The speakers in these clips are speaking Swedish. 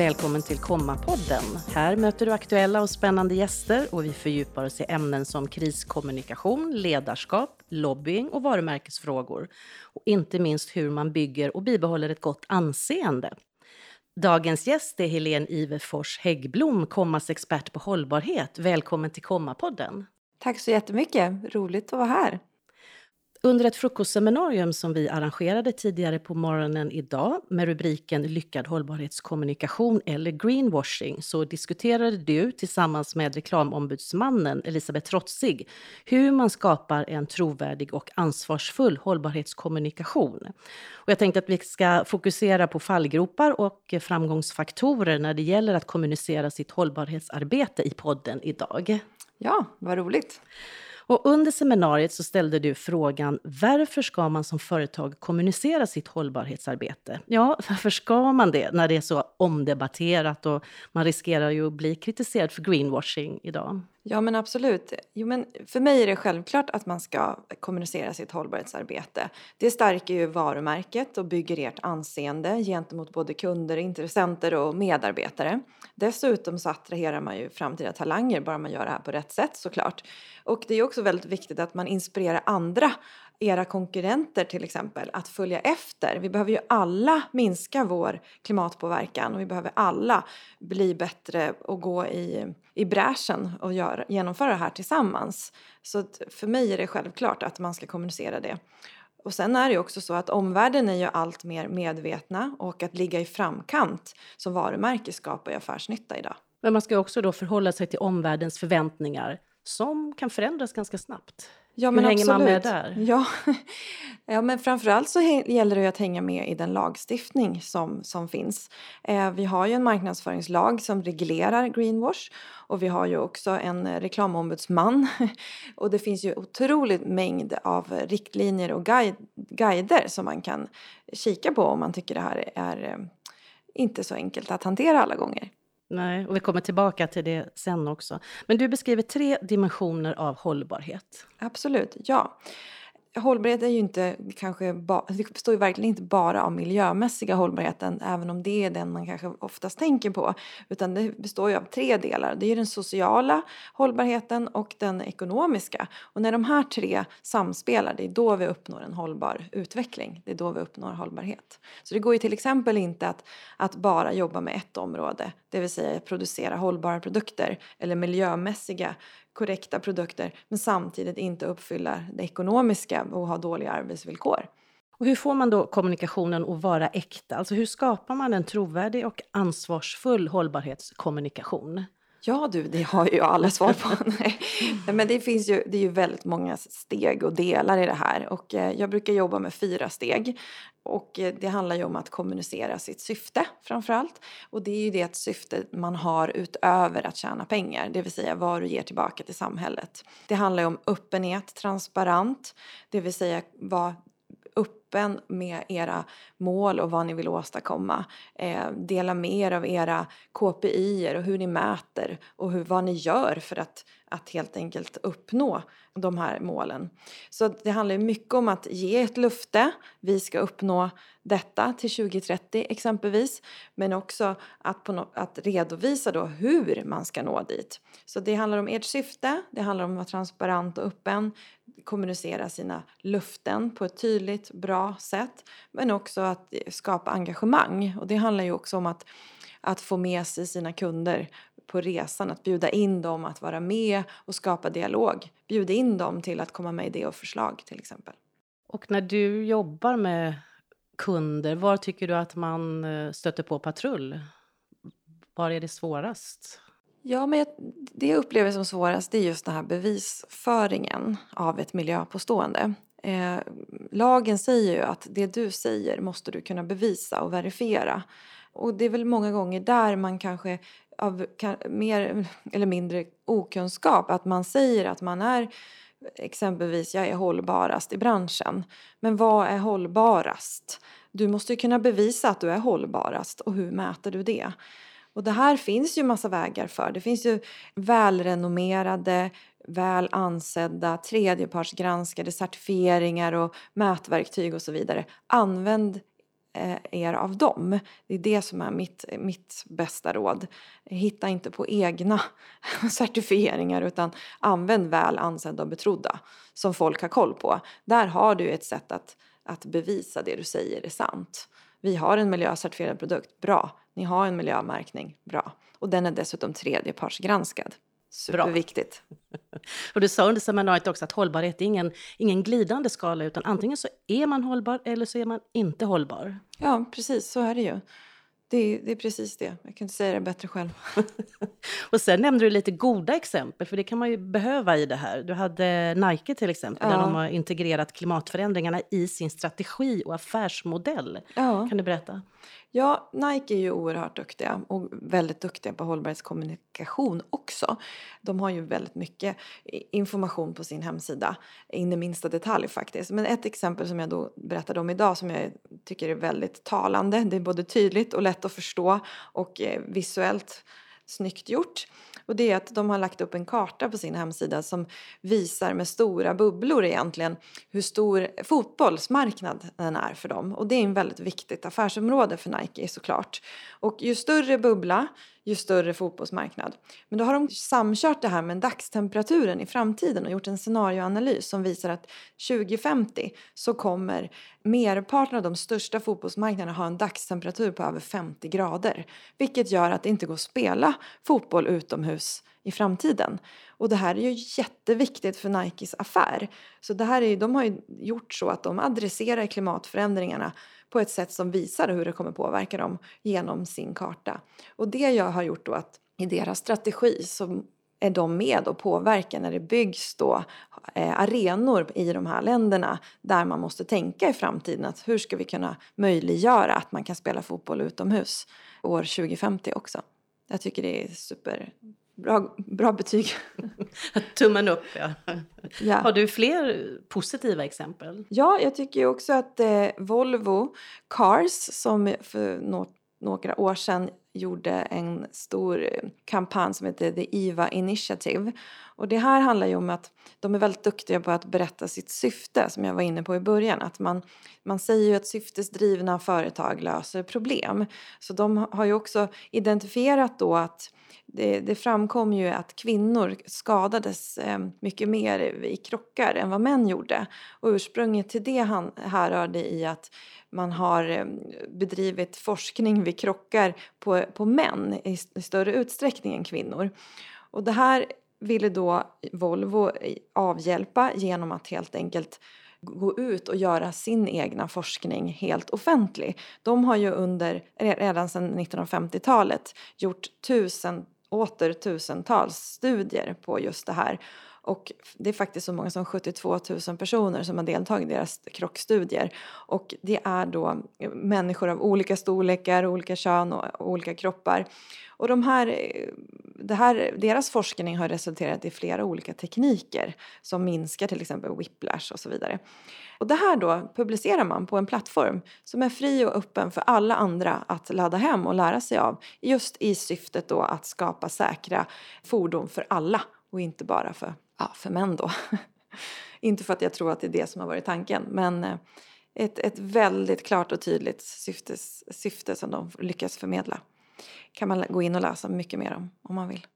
Välkommen till Komma-podden. Här möter du aktuella och spännande gäster och vi fördjupar oss i ämnen som kriskommunikation, ledarskap, lobbying och varumärkesfrågor. Och inte minst hur man bygger och bibehåller ett gott anseende. Dagens gäst är Helene Iverfors Häggblom, Kommas expert på hållbarhet. Välkommen till Komma-podden. Tack så jättemycket. Roligt att vara här. Under ett frukostseminarium som vi arrangerade tidigare på morgonen idag med rubriken Lyckad hållbarhetskommunikation eller greenwashing så diskuterade du tillsammans med reklamombudsmannen Elisabeth Trotzig hur man skapar en trovärdig och ansvarsfull hållbarhetskommunikation. Och jag tänkte att vi ska fokusera på fallgropar och framgångsfaktorer när det gäller att kommunicera sitt hållbarhetsarbete i podden idag. Ja, vad roligt. Och under seminariet så ställde du frågan varför ska man som företag kommunicera sitt hållbarhetsarbete? Ja, varför ska man det när det är så omdebatterat och man riskerar ju att bli kritiserad för greenwashing idag? Ja men absolut. Jo, men för mig är det självklart att man ska kommunicera sitt hållbarhetsarbete. Det stärker ju varumärket och bygger ert anseende gentemot både kunder, intressenter och medarbetare. Dessutom så attraherar man ju framtida talanger bara man gör det här på rätt sätt såklart. Och det är också väldigt viktigt att man inspirerar andra era konkurrenter till exempel att följa efter. Vi behöver ju alla minska vår klimatpåverkan och vi behöver alla bli bättre och gå i, i bräschen och gör, genomföra det här tillsammans. Så för mig är det självklart att man ska kommunicera det. Och sen är det också så att omvärlden är ju allt mer medvetna och att ligga i framkant som varumärke skapar ju affärsnytta idag. Men man ska också då förhålla sig till omvärldens förväntningar som kan förändras ganska snabbt. Ja, men Hur hänger absolut. man med där? Ja. ja, men framförallt så gäller det att hänga med i den lagstiftning som, som finns. Eh, vi har ju en marknadsföringslag som reglerar greenwash och vi har ju också en reklamombudsman. och det finns ju otroligt mängd av riktlinjer och guide, guider som man kan kika på om man tycker det här är eh, inte så enkelt att hantera alla gånger. Nej, och vi kommer tillbaka till det sen också. Men du beskriver tre dimensioner av hållbarhet. Absolut, ja. Hållbarhet är ju inte kanske ba, alltså det består ju verkligen inte bara av miljömässiga hållbarheten även om det är den man kanske oftast tänker på. Utan det består ju av tre delar. Det är den sociala hållbarheten och den ekonomiska. Och när de här tre samspelar det är då vi uppnår en hållbar utveckling. Det är då vi uppnår hållbarhet. Så det går ju till exempel inte att, att bara jobba med ett område. Det vill säga producera hållbara produkter eller miljömässiga korrekta produkter men samtidigt inte uppfylla det ekonomiska och ha dåliga arbetsvillkor. Och hur får man då kommunikationen att vara äkta? Alltså hur skapar man en trovärdig och ansvarsfull hållbarhetskommunikation? Ja du, det har ju alla svar på. Nej. Men det finns ju, det är ju väldigt många steg och delar i det här och eh, jag brukar jobba med fyra steg. Och eh, det handlar ju om att kommunicera sitt syfte framför allt. Och det är ju det syfte man har utöver att tjäna pengar, det vill säga vad du ger tillbaka till samhället. Det handlar ju om öppenhet, transparent, det vill säga vad öppen med era mål och vad ni vill åstadkomma. Eh, dela med er av era KPI och hur ni mäter och hur, vad ni gör för att, att helt enkelt uppnå de här målen. Så det handlar mycket om att ge ett löfte. Vi ska uppnå detta till 2030 exempelvis. Men också att, på no att redovisa då hur man ska nå dit. Så det handlar om ert syfte, det handlar om att vara transparent och öppen, kommunicera sina löften på ett tydligt, bra sätt. Men också att skapa engagemang. Och det handlar ju också om att, att få med sig sina kunder på resan, att bjuda in dem att vara med och skapa dialog. Bjuda in dem till att komma med idé och förslag till exempel. Och när du jobbar med kunder, var tycker du att man eh, stöter på patrull? Var är det svårast? Ja, men det jag upplever som svårast är just den här bevisföringen av ett miljöpåstående. Eh, lagen säger ju att det du säger måste du kunna bevisa och verifiera. Och det är väl många gånger där man kanske av mer eller mindre okunskap att man säger att man är exempelvis jag är hållbarast i branschen. Men vad är hållbarast? Du måste ju kunna bevisa att du är hållbarast och hur mäter du det? Och det här finns ju massa vägar för. Det finns ju välrenommerade, väl ansedda, tredjepartsgranskade certifieringar och mätverktyg och så vidare. Använd Eh, er av dem. Det är det som är mitt, mitt bästa råd. Hitta inte på egna certifieringar utan använd väl ansedda och betrodda som folk har koll på. Där har du ett sätt att, att bevisa det du säger är sant. Vi har en miljöcertifierad produkt, bra. Ni har en miljömärkning, bra. Och den är dessutom tredjepartsgranskad. Superviktigt. och du sa under seminariet också att hållbarhet är ingen, ingen glidande skala utan antingen så är man hållbar eller så är man inte hållbar. Ja, precis så är det ju. Det är, det är precis det. Jag kan inte säga det bättre själv. och sen nämnde du lite goda exempel, för det kan man ju behöva i det här. Du hade Nike till exempel, ja. där de har integrerat klimatförändringarna i sin strategi och affärsmodell. Ja. Kan du berätta? Ja, Nike är ju oerhört duktiga och väldigt duktiga på hållbarhetskommunikation också. De har ju väldigt mycket information på sin hemsida, in i minsta detalj faktiskt. Men ett exempel som jag då berättade om idag som jag tycker är väldigt talande, det är både tydligt och lätt att förstå och eh, visuellt snyggt gjort. Och det är att de har lagt upp en karta på sin hemsida som visar med stora bubblor egentligen hur stor fotbollsmarknaden är för dem. Och det är en väldigt viktigt affärsområde för Nike såklart. Och ju större bubbla, ju större fotbollsmarknad. Men då har de samkört det här med dagstemperaturen i framtiden och gjort en scenarioanalys som visar att 2050 så kommer merparten av de största fotbollsmarknaderna ha en dagstemperatur på över 50 grader. Vilket gör att det inte går att spela fotboll utomhus i framtiden. Och det här är ju jätteviktigt för Nikes affär. Så det här är, de har ju gjort så att de adresserar klimatförändringarna på ett sätt som visar hur det kommer påverka dem genom sin karta. Och det jag har gjort då att i deras strategi så är de med och påverkar när det byggs då eh, arenor i de här länderna där man måste tänka i framtiden att hur ska vi kunna möjliggöra att man kan spela fotboll utomhus år 2050 också. Jag tycker det är super bra, bra betyg. Tummen upp, ja. ja. Har du fler positiva exempel? Ja, jag tycker också att eh, Volvo Cars som för något, några år sedan gjorde en stor eh, kampanj som heter The IVA Initiative. Och det här handlar ju om att de är väldigt duktiga på att berätta sitt syfte som jag var inne på i början. Att man, man säger ju att syftesdrivna företag löser problem. Så de har ju också identifierat då att det, det framkom ju att kvinnor skadades eh, mycket mer i krockar än vad män gjorde. Och ursprunget till det han, härrörde i att man har eh, bedrivit forskning vid krockar på, på män i, i större utsträckning än kvinnor. Och det här ville då Volvo avhjälpa genom att helt enkelt gå ut och göra sin egna forskning helt offentlig. De har ju under, redan sedan 1950-talet gjort tusen åter tusentals studier på just det här. Och det är faktiskt så många som 72 000 personer som har deltagit i deras krockstudier. Och det är då eh, människor av olika storlekar, olika kön och olika kroppar. Och de här, eh, det här, deras forskning har resulterat i flera olika tekniker som minskar till exempel whiplash och så vidare. Och det här då publicerar man på en plattform som är fri och öppen för alla andra att ladda hem och lära sig av. Just i syftet då att skapa säkra fordon för alla och inte bara för, ja, för män då. inte för att jag tror att det är det som har varit tanken men eh, ett, ett väldigt klart och tydligt syftes, syfte som de lyckas förmedla kan man gå in och läsa mycket mer om, om man vill.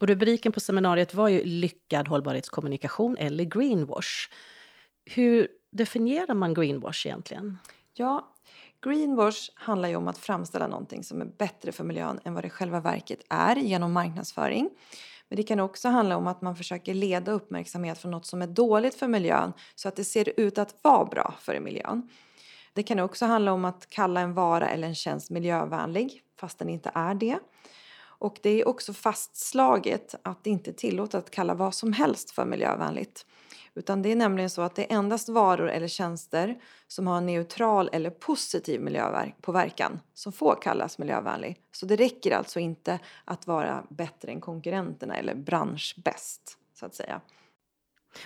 Och rubriken på seminariet var ju lyckad hållbarhetskommunikation eller greenwash. Hur definierar man greenwash egentligen? Ja, greenwash handlar ju om att framställa någonting som är bättre för miljön än vad det själva verket är genom marknadsföring. Men det kan också handla om att man försöker leda uppmärksamhet från något som är dåligt för miljön så att det ser ut att vara bra för miljön. Det kan också handla om att kalla en vara eller en tjänst miljövänlig fast den inte är det. Och det är också fastslaget att det inte är tillåtet att kalla vad som helst för miljövänligt. Utan det är nämligen så att det är endast varor eller tjänster som har en neutral eller positiv miljöpåverkan som får kallas miljövänlig. Så det räcker alltså inte att vara bättre än konkurrenterna eller branschbäst så att säga.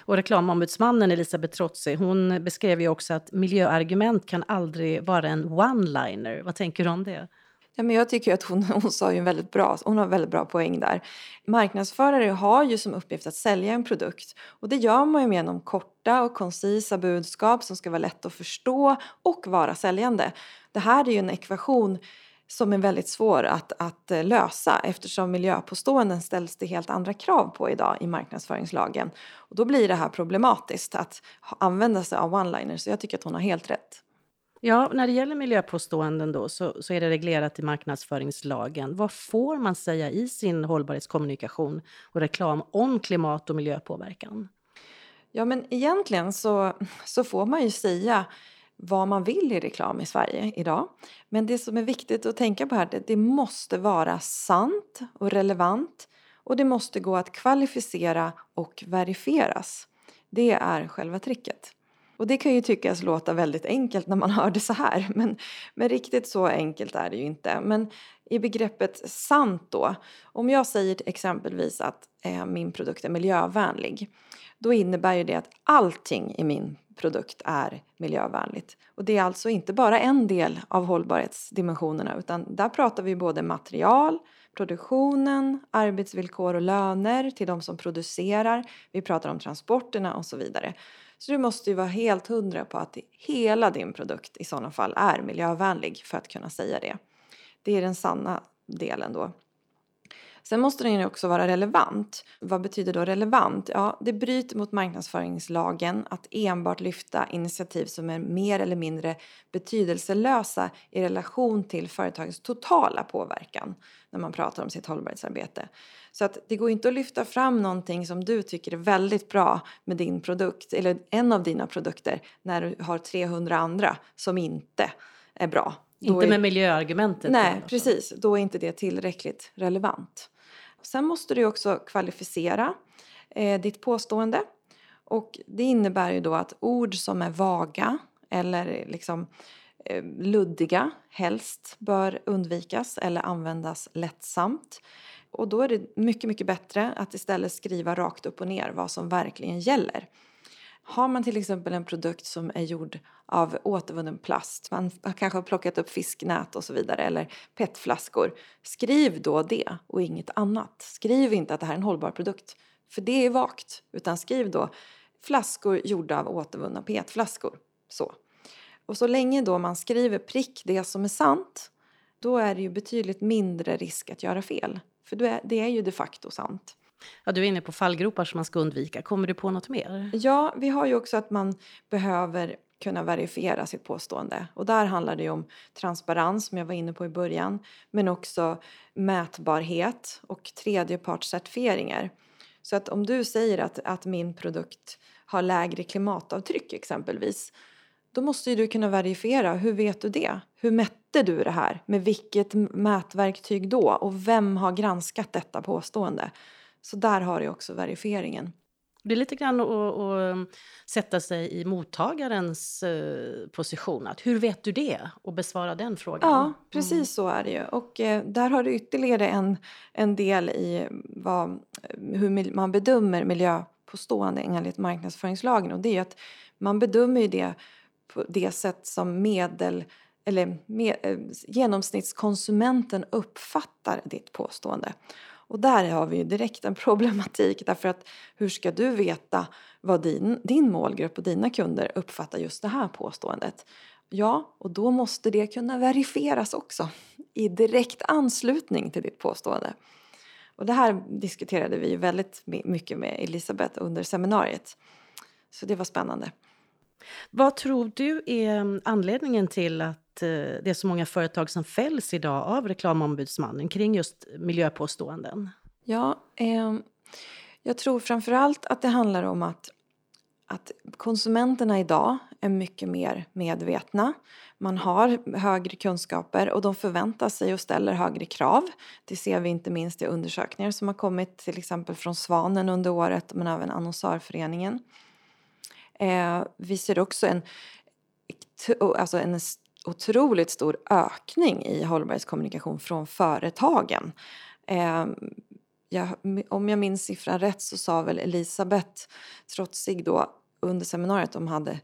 Och reklamombudsmannen Elisabeth Trotsi, hon beskrev ju också att miljöargument kan aldrig vara en one-liner. Vad tänker du om det? Ja, men jag tycker att hon, hon sa ju en väldigt bra, hon har en väldigt bra poäng där. Marknadsförare har ju som uppgift att sälja en produkt och det gör man ju genom korta och koncisa budskap som ska vara lätt att förstå och vara säljande. Det här är ju en ekvation som är väldigt svår att, att eh, lösa eftersom miljöpåståenden ställs det helt andra krav på idag i marknadsföringslagen. Och då blir det här problematiskt att använda sig av one-liners så jag tycker att hon har helt rätt. Ja, när det gäller miljöpåståenden då så, så är det reglerat i marknadsföringslagen. Vad får man säga i sin hållbarhetskommunikation och reklam om klimat och miljöpåverkan? Ja, men egentligen så, så får man ju säga vad man vill i reklam i Sverige idag. Men det som är viktigt att tänka på här det, det måste vara sant och relevant och det måste gå att kvalificera och verifieras. Det är själva tricket. Och det kan ju tyckas låta väldigt enkelt när man hör det så här men, men riktigt så enkelt är det ju inte. Men i begreppet sant då, om jag säger exempelvis att eh, min produkt är miljövänlig då innebär ju det att allting i min produkt är miljövänligt. Och det är alltså inte bara en del av hållbarhetsdimensionerna utan där pratar vi både material, produktionen, arbetsvillkor och löner till de som producerar. Vi pratar om transporterna och så vidare. Så du måste ju vara helt hundra på att hela din produkt i sådana fall är miljövänlig för att kunna säga det. Det är den sanna delen då. Sen måste den ju också vara relevant. Vad betyder då relevant? Ja, det bryter mot marknadsföringslagen att enbart lyfta initiativ som är mer eller mindre betydelselösa i relation till företagets totala påverkan när man pratar om sitt hållbarhetsarbete. Så att det går inte att lyfta fram någonting som du tycker är väldigt bra med din produkt eller en av dina produkter när du har 300 andra som inte är bra. Inte med miljöargumentet? Nej, precis. Då är inte det tillräckligt relevant. Sen måste du också kvalificera eh, ditt påstående. Och det innebär ju då att ord som är vaga eller liksom eh, luddiga helst bör undvikas eller användas lättsamt. Och då är det mycket, mycket bättre att istället skriva rakt upp och ner vad som verkligen gäller. Har man till exempel en produkt som är gjord av återvunnen plast, man kanske har plockat upp fisknät och så vidare eller petflaskor, skriv då det och inget annat. Skriv inte att det här är en hållbar produkt, för det är vagt, utan skriv då flaskor gjorda av återvunna petflaskor. Så. Och så länge då man skriver prick det som är sant, då är det ju betydligt mindre risk att göra fel. För det är ju de facto sant. Ja, du är inne på fallgropar som man ska undvika. Kommer du på något mer? Ja, vi har ju också att man behöver kunna verifiera sitt påstående. Och där handlar det om transparens som jag var inne på i början. Men också mätbarhet och tredjepartscertifieringar. Så att om du säger att, att min produkt har lägre klimatavtryck exempelvis. Då måste ju du kunna verifiera. Hur vet du det? Hur mätte du det här? Med vilket mätverktyg då? Och vem har granskat detta påstående? Så där har du också verifieringen. Det är lite grann att, att sätta sig i mottagarens eh, position. Att hur vet du det? Och besvara den frågan. Ja, precis mm. så är det ju. Och eh, där har du ytterligare en, en del i vad, hur man bedömer miljöpåstående enligt marknadsföringslagen. Och det är att man bedömer det på det sätt som medel eller med, eh, genomsnittskonsumenten uppfattar ditt påstående. Och där har vi ju direkt en problematik därför att hur ska du veta vad din, din målgrupp och dina kunder uppfattar just det här påståendet? Ja, och då måste det kunna verifieras också i direkt anslutning till ditt påstående. Och det här diskuterade vi väldigt mycket med Elisabeth under seminariet. Så det var spännande. Vad tror du är mm, anledningen till att Eh, det är så många företag som fälls idag av reklamombudsmannen kring just miljöpåståenden? Ja, eh, jag tror framförallt att det handlar om att, att konsumenterna idag är mycket mer medvetna. Man har högre kunskaper och de förväntar sig och ställer högre krav. Det ser vi inte minst i undersökningar som har kommit till exempel från Svanen under året men även Annonsörföreningen. Eh, vi ser också en, alltså en otroligt stor ökning i hållbarhetskommunikation från företagen. Eh, jag, om jag minns siffran rätt så sa väl Elisabeth Trotsig då under seminariet att de hade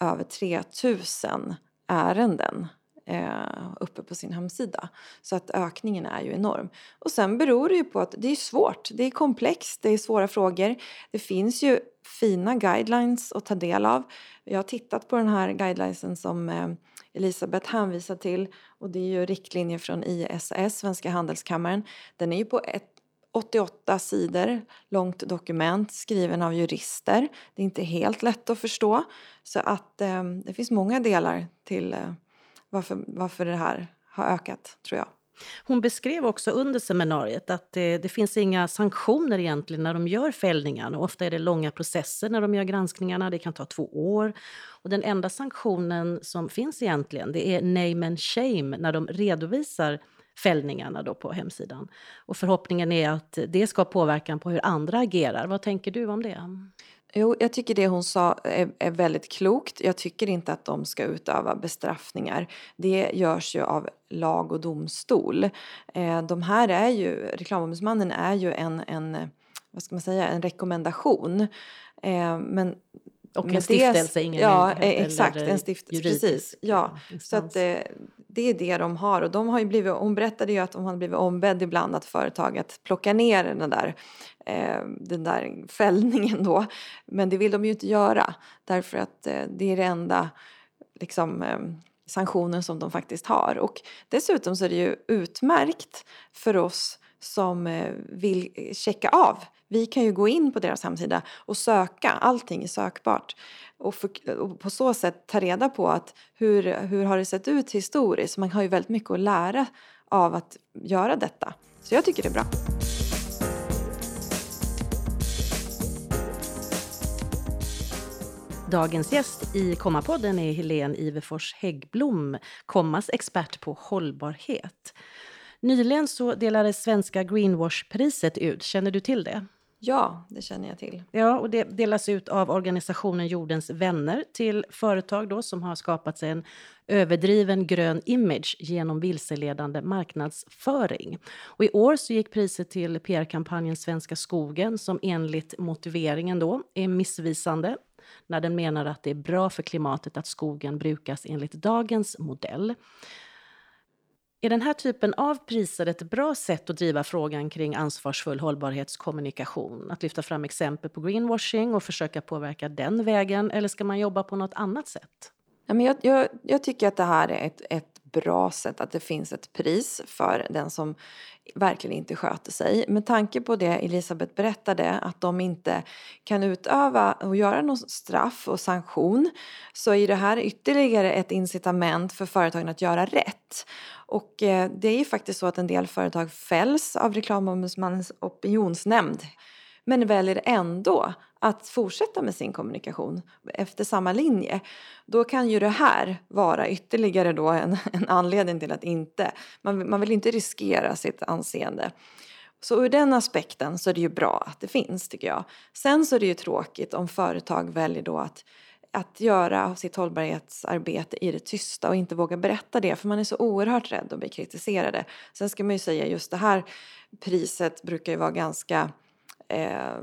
över 3000 ärenden eh, uppe på sin hemsida. Så att ökningen är ju enorm. Och sen beror det ju på att det är svårt, det är komplext, det är svåra frågor. Det finns ju fina guidelines att ta del av. Jag har tittat på den här guidelinesen som eh, Elisabeth hänvisar till och det är ju riktlinjer från ISS, Svenska handelskammaren. Den är ju på ett 88 sidor långt dokument skriven av jurister. Det är inte helt lätt att förstå. Så att eh, det finns många delar till eh, varför, varför det här har ökat, tror jag. Hon beskrev också under seminariet att det, det, finns inga sanktioner egentligen när de gör fällningarna. Ofta är det långa processer när de gör granskningarna, det kan ta två år. Och den enda sanktionen som finns egentligen det är name and shame när de redovisar fällningarna då på hemsidan. Och förhoppningen är att det ska påverkan på hur andra agerar. Vad tänker du om det? Jo, jag tycker det hon sa är, är, väldigt klokt. Jag tycker inte att de ska utöva bestraffningar. Det görs ju av lag och domstol. Eh, de här är ju, reklamombudsmannen är ju en, en, vad ska man säga, en rekommendation. Eh, men och en stiftelse, ingen Ja, exakt. En stiftelse, precis. Ja, så att det, eh, det är det de har. Och de har ju blivit, hon berättade ju att de har blivit ombedd ibland att företag att plocka ner den där, eh, den där fällningen då. Men det vill de ju inte göra därför att eh, det är det enda liksom, sanktionen som de faktiskt har. Och dessutom så är det ju utmärkt för oss som vill checka av. Vi kan ju gå in på deras hemsida och söka, allting är sökbart. Och, för, och på så sätt ta reda på att hur, hur har det sett ut historiskt. Man har ju väldigt mycket att lära av att göra detta. Så jag tycker det är bra. Dagens gäst i Kommapodden är Helene Iverfors Häggblom, Kommas expert på hållbarhet. Nyligen så delades Svenska Greenwash-priset ut. Känner du till det? Ja, det känner jag till. Ja, och det delas ut av organisationen Jordens vänner till företag då som har skapat sig en överdriven grön image genom vilseledande marknadsföring. Och I år så gick priset till PR-kampanjen Svenska skogen som enligt motiveringen då är missvisande när den menar att det är bra för klimatet att skogen brukas enligt dagens modell. Är den här typen av priser ett bra sätt att driva frågan kring ansvarsfull hållbarhetskommunikation? Att lyfta fram exempel på greenwashing och försöka påverka den vägen, eller ska man jobba på något annat sätt? Ja, men jag, jag, jag tycker att det här är ett, ett bra sätt att det finns ett pris för den som verkligen inte sköter sig. Med tanke på det Elisabeth berättade, att de inte kan utöva och göra något straff och sanktion, så är det här ytterligare ett incitament för företagen att göra rätt. Och eh, det är ju faktiskt så att en del företag fälls av Reklamombudsmannens opinionsnämnd men väljer ändå att fortsätta med sin kommunikation efter samma linje. Då kan ju det här vara ytterligare då en, en anledning till att inte, man, man vill inte riskera sitt anseende. Så ur den aspekten så är det ju bra att det finns tycker jag. Sen så är det ju tråkigt om företag väljer då att att göra sitt hållbarhetsarbete i det tysta och inte våga berätta det för man är så oerhört rädd att bli kritiserade. Sen ska man ju säga just det här priset brukar ju vara ganska eh,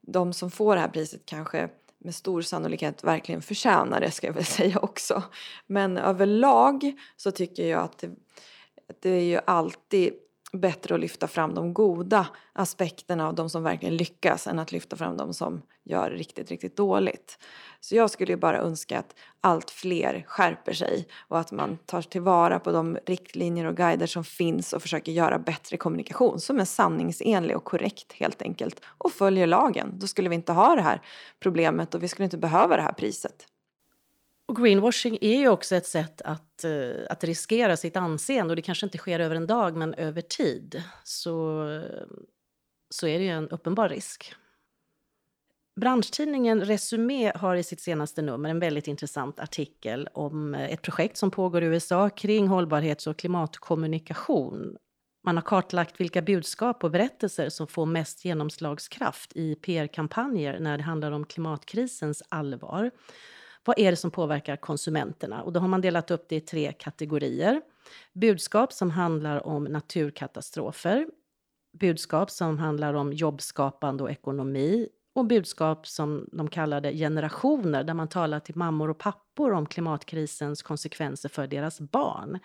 de som får det här priset kanske med stor sannolikhet verkligen förtjänar det ska jag väl säga också. Men överlag så tycker jag att det, det är ju alltid bättre att lyfta fram de goda aspekterna av de som verkligen lyckas än att lyfta fram de som gör riktigt, riktigt dåligt. Så jag skulle ju bara önska att allt fler skärper sig och att man tar tillvara på de riktlinjer och guider som finns och försöker göra bättre kommunikation som är sanningsenlig och korrekt helt enkelt och följer lagen. Då skulle vi inte ha det här problemet och vi skulle inte behöva det här priset. Och greenwashing är ju också ett sätt att, eh, att riskera sitt anseende och det kanske inte sker över en dag men över tid så, så är det ju en uppenbar risk. Branschtidningen Resumé har i sitt senaste nummer en väldigt intressant artikel om eh, ett projekt som pågår i USA kring hållbarhets och klimatkommunikation. Man har kartlagt vilka budskap och berättelser som får mest genomslagskraft i PR-kampanjer när det handlar om klimatkrisens allvar. Vad är det som påverkar konsumenterna? Och då har man delat upp det i tre kategorier. Budskap som handlar om naturkatastrofer, budskap som handlar om jobbskapande och ekonomi och budskap som de kallade generationer, där man talar till mammor och pappor om klimatkrisens konsekvenser för deras barn.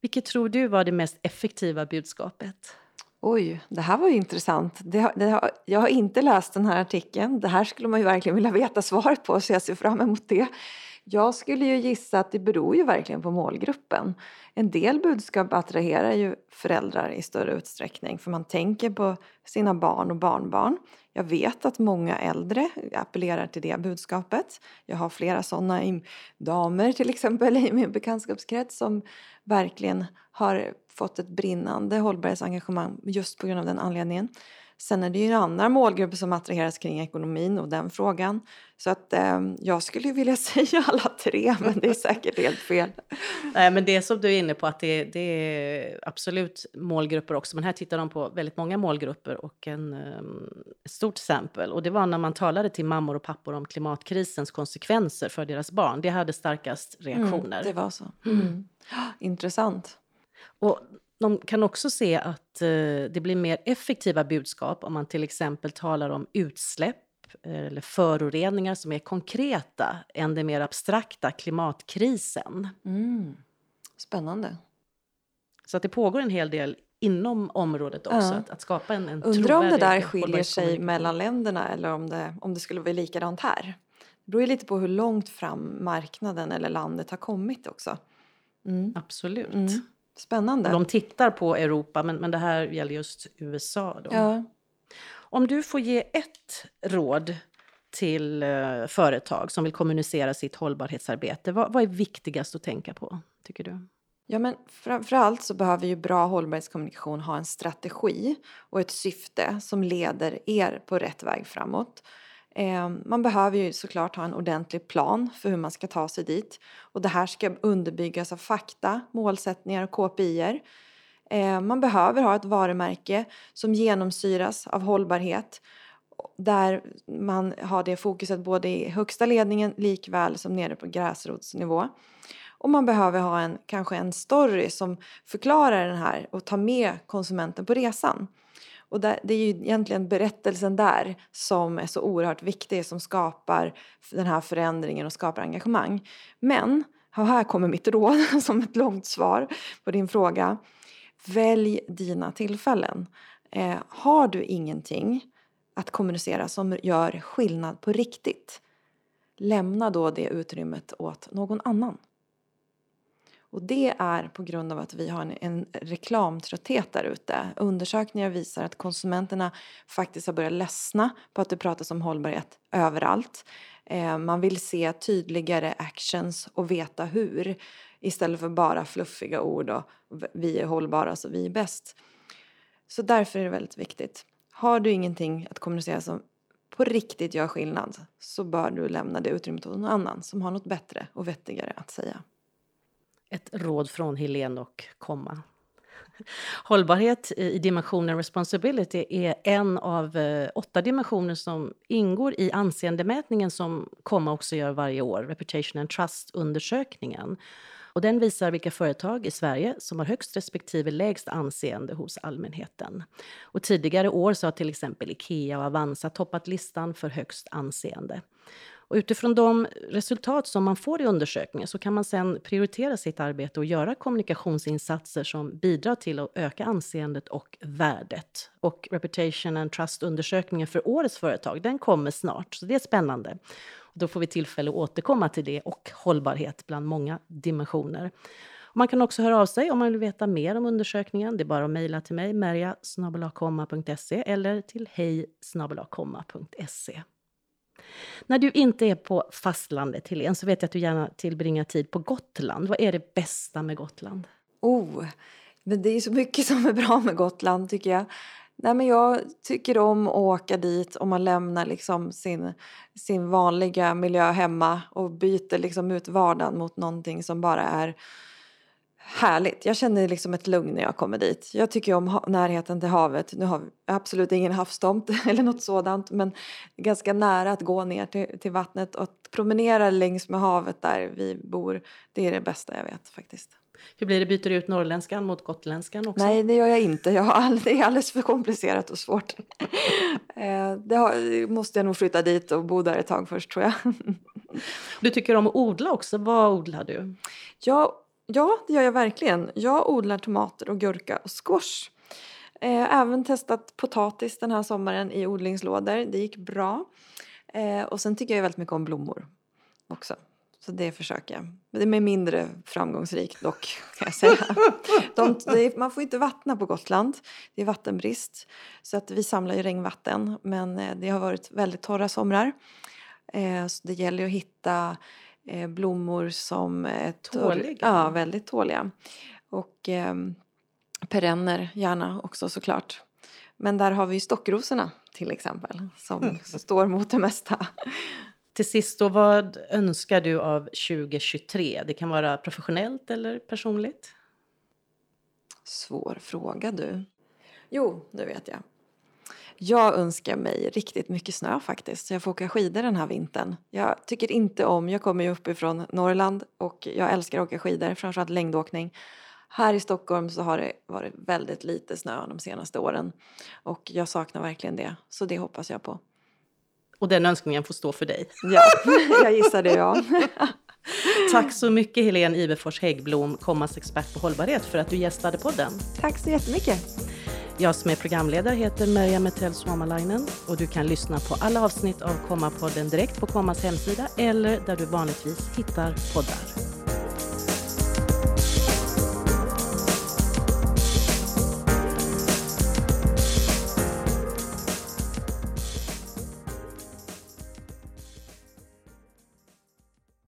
Vilket tror du var det mest effektiva budskapet? Oj, det här var ju intressant. Det, det, jag har inte läst den här artikeln. Det här skulle man ju verkligen vilja veta svaret på, så jag ser fram emot det. Jag skulle ju gissa att det beror ju verkligen på målgruppen. En del budskap attraherar ju föräldrar i större utsträckning för man tänker på sina barn och barnbarn. Jag vet att många äldre appellerar till det budskapet. Jag har flera sådana damer till exempel i min bekantskapskrets som verkligen har fått ett brinnande hållbarhetsengagemang just på grund av den anledningen. Sen är det ju en annan målgrupp som attraheras kring ekonomin och den frågan. Så att eh, jag skulle vilja säga alla tre, men det är säkert helt fel. Nej, men det som du är inne på, att det, det, är absolut målgrupper också. Men här tittar de på väldigt många målgrupper och en, um, stort exempel. Och det var när man talade till mammor och pappor om klimatkrisens konsekvenser för deras barn. Det hade starkast reaktioner. Mm, det var så. Mm. Intressant. Och de kan också se att eh, det blir mer effektiva budskap om man till exempel talar om utsläpp eh, eller föroreningar som är konkreta än den mer abstrakta klimatkrisen. Mm. Spännande. Så att det pågår en hel del inom området också, ja. att, att, skapa en, en Undrar om det där skiljer sig mellan länderna eller om det, om det skulle vara likadant här. Det beror ju lite på hur långt fram marknaden eller landet har kommit också. Mm. Absolut. Mm. Spännande. De tittar på Europa, men, men det här gäller just USA. Då. Ja. Om du får ge ett råd till uh, företag som vill kommunicera sitt hållbarhetsarbete, vad, vad är viktigast att tänka på, tycker du? Ja, men framförallt så behöver ju bra hållbarhetskommunikation ha en strategi och ett syfte som leder er på rätt väg framåt. Ehm, man behöver ju såklart ha en ordentlig plan för hur man ska ta sig dit. Och det här ska underbyggas av fakta, målsättningar och KPIer. Ehm, man behöver ha ett varumärke som genomsyras av hållbarhet där man har det fokuset både i högsta ledningen likväl som nere på gräsrotsnivå. Och man behöver ha en, kanske en story som förklarar den här och tar med konsumenten på resan. Och det är ju egentligen berättelsen där som är så oerhört viktig som skapar den här förändringen och skapar engagemang. Men, och här kommer mitt råd som ett långt svar på din fråga. Välj dina tillfällen. Eh, har du ingenting att kommunicera som gör skillnad på riktigt lämna då det utrymmet åt någon annan. Och det är på grund av att vi har en, en reklamtrötthet där ute. Undersökningar visar att konsumenterna faktiskt har börjat ledsna på att det pratas om hållbarhet överallt. Eh, man vill se tydligare actions och veta hur istället för bara fluffiga ord och vi är hållbara så vi är bäst. Så därför är det väldigt viktigt. Har du ingenting att kommunicera som på riktigt gör skillnad så bör du lämna det utrymmet åt någon annan som har något bättre och vettigare att säga. Ett råd från Helene och komma. Hållbarhet i dimensionen responsibility är en av eh, åtta dimensioner som ingår i anseendemätningen som Komma också gör varje år, Reputation and Trust-undersökningen. Och den visar vilka företag i Sverige som har högst respektive lägst anseende hos allmänheten. Och tidigare år så har till exempel Ikea och Avanza toppat listan för högst anseende. Och utifrån de resultat som man får i undersökningen så kan man sen prioritera sitt arbete och göra kommunikationsinsatser som bidrar till att öka anseendet och värdet. Och Reputation and Trust-undersökningen för årets företag, den kommer snart, så det är spännande. Och då får vi tillfälle att återkomma till det och hållbarhet bland många dimensioner. Man kan också höra av sig om man vill veta mer om undersökningen. Det är bara att mejla till mig, merja eller till hej när du inte är på fastlandet, Helene, så vet jag att du gärna tillbringar tid på Gotland. Vad är det bästa med Gotland? Oh, men det är så mycket som är bra med Gotland, tycker jag. Nej, men jag tycker om att åka dit om man lämnar liksom sin, sin vanliga miljö hemma och byter liksom ut vardagen mot någonting som bara är härligt. Jag känner liksom ett lugn när jag kommer dit. Jag tycker om närheten till havet. Nu har vi absolut ingen havstomt eller något sådant men ganska nära att gå ner till, till vattnet och att promenera längs med havet där vi bor. Det är det bästa jag vet faktiskt. Hur blir det, byter du ut norrländskan mot gotländskan också? Nej, det gör jag inte. Jag har all, det är alldeles för komplicerat och svårt. Eh, det har, måste jag nog flytta dit och bo där ett tag först tror jag. Du tycker om att odla också. Vad odlar du? Ja, ja, det gör jag verkligen. Jag odlar tomater och gurka och squash. Eh, även testat potatis den här sommaren i odlingslådor. Det gick bra. Eh, och sen tycker jag väldigt mycket om blommor också. Så det försöker jag. Det är mindre framgångsrikt dock kan jag säga. De, de, man får inte vattna på Gotland. Det är vattenbrist. Så att vi samlar ju regnvatten. Men eh, det har varit väldigt torra somrar. Så det gäller att hitta eh, blommor som är tåliga. Ja, väldigt tåliga. Och eh, perenner gärna också såklart. Men där har vi ju stockrosorna till exempel som står mot det mesta. Till sist då, vad önskar du av 2023? Det kan vara professionellt eller personligt? Svår fråga du. Jo, nu vet jag. Jag önskar mig riktigt mycket snö faktiskt, så jag får åka skidor den här vintern. Jag tycker inte om, jag kommer ju uppifrån Norrland och jag älskar att åka skidor, framförallt längdåkning. Här i Stockholm så har det varit väldigt lite snö de senaste åren och jag saknar verkligen det, så det hoppas jag på. Och den önskningen får stå för dig. Ja, jag gissar det ja. Tack så mycket Helene Iberfors Häggblom, Kommas expert på hållbarhet, för att du gästade podden. Tack så jättemycket. Jag som är programledare heter Merja Metell Suomalainen och du kan lyssna på alla avsnitt av Komma-podden direkt på Kommas hemsida eller där du vanligtvis hittar poddar.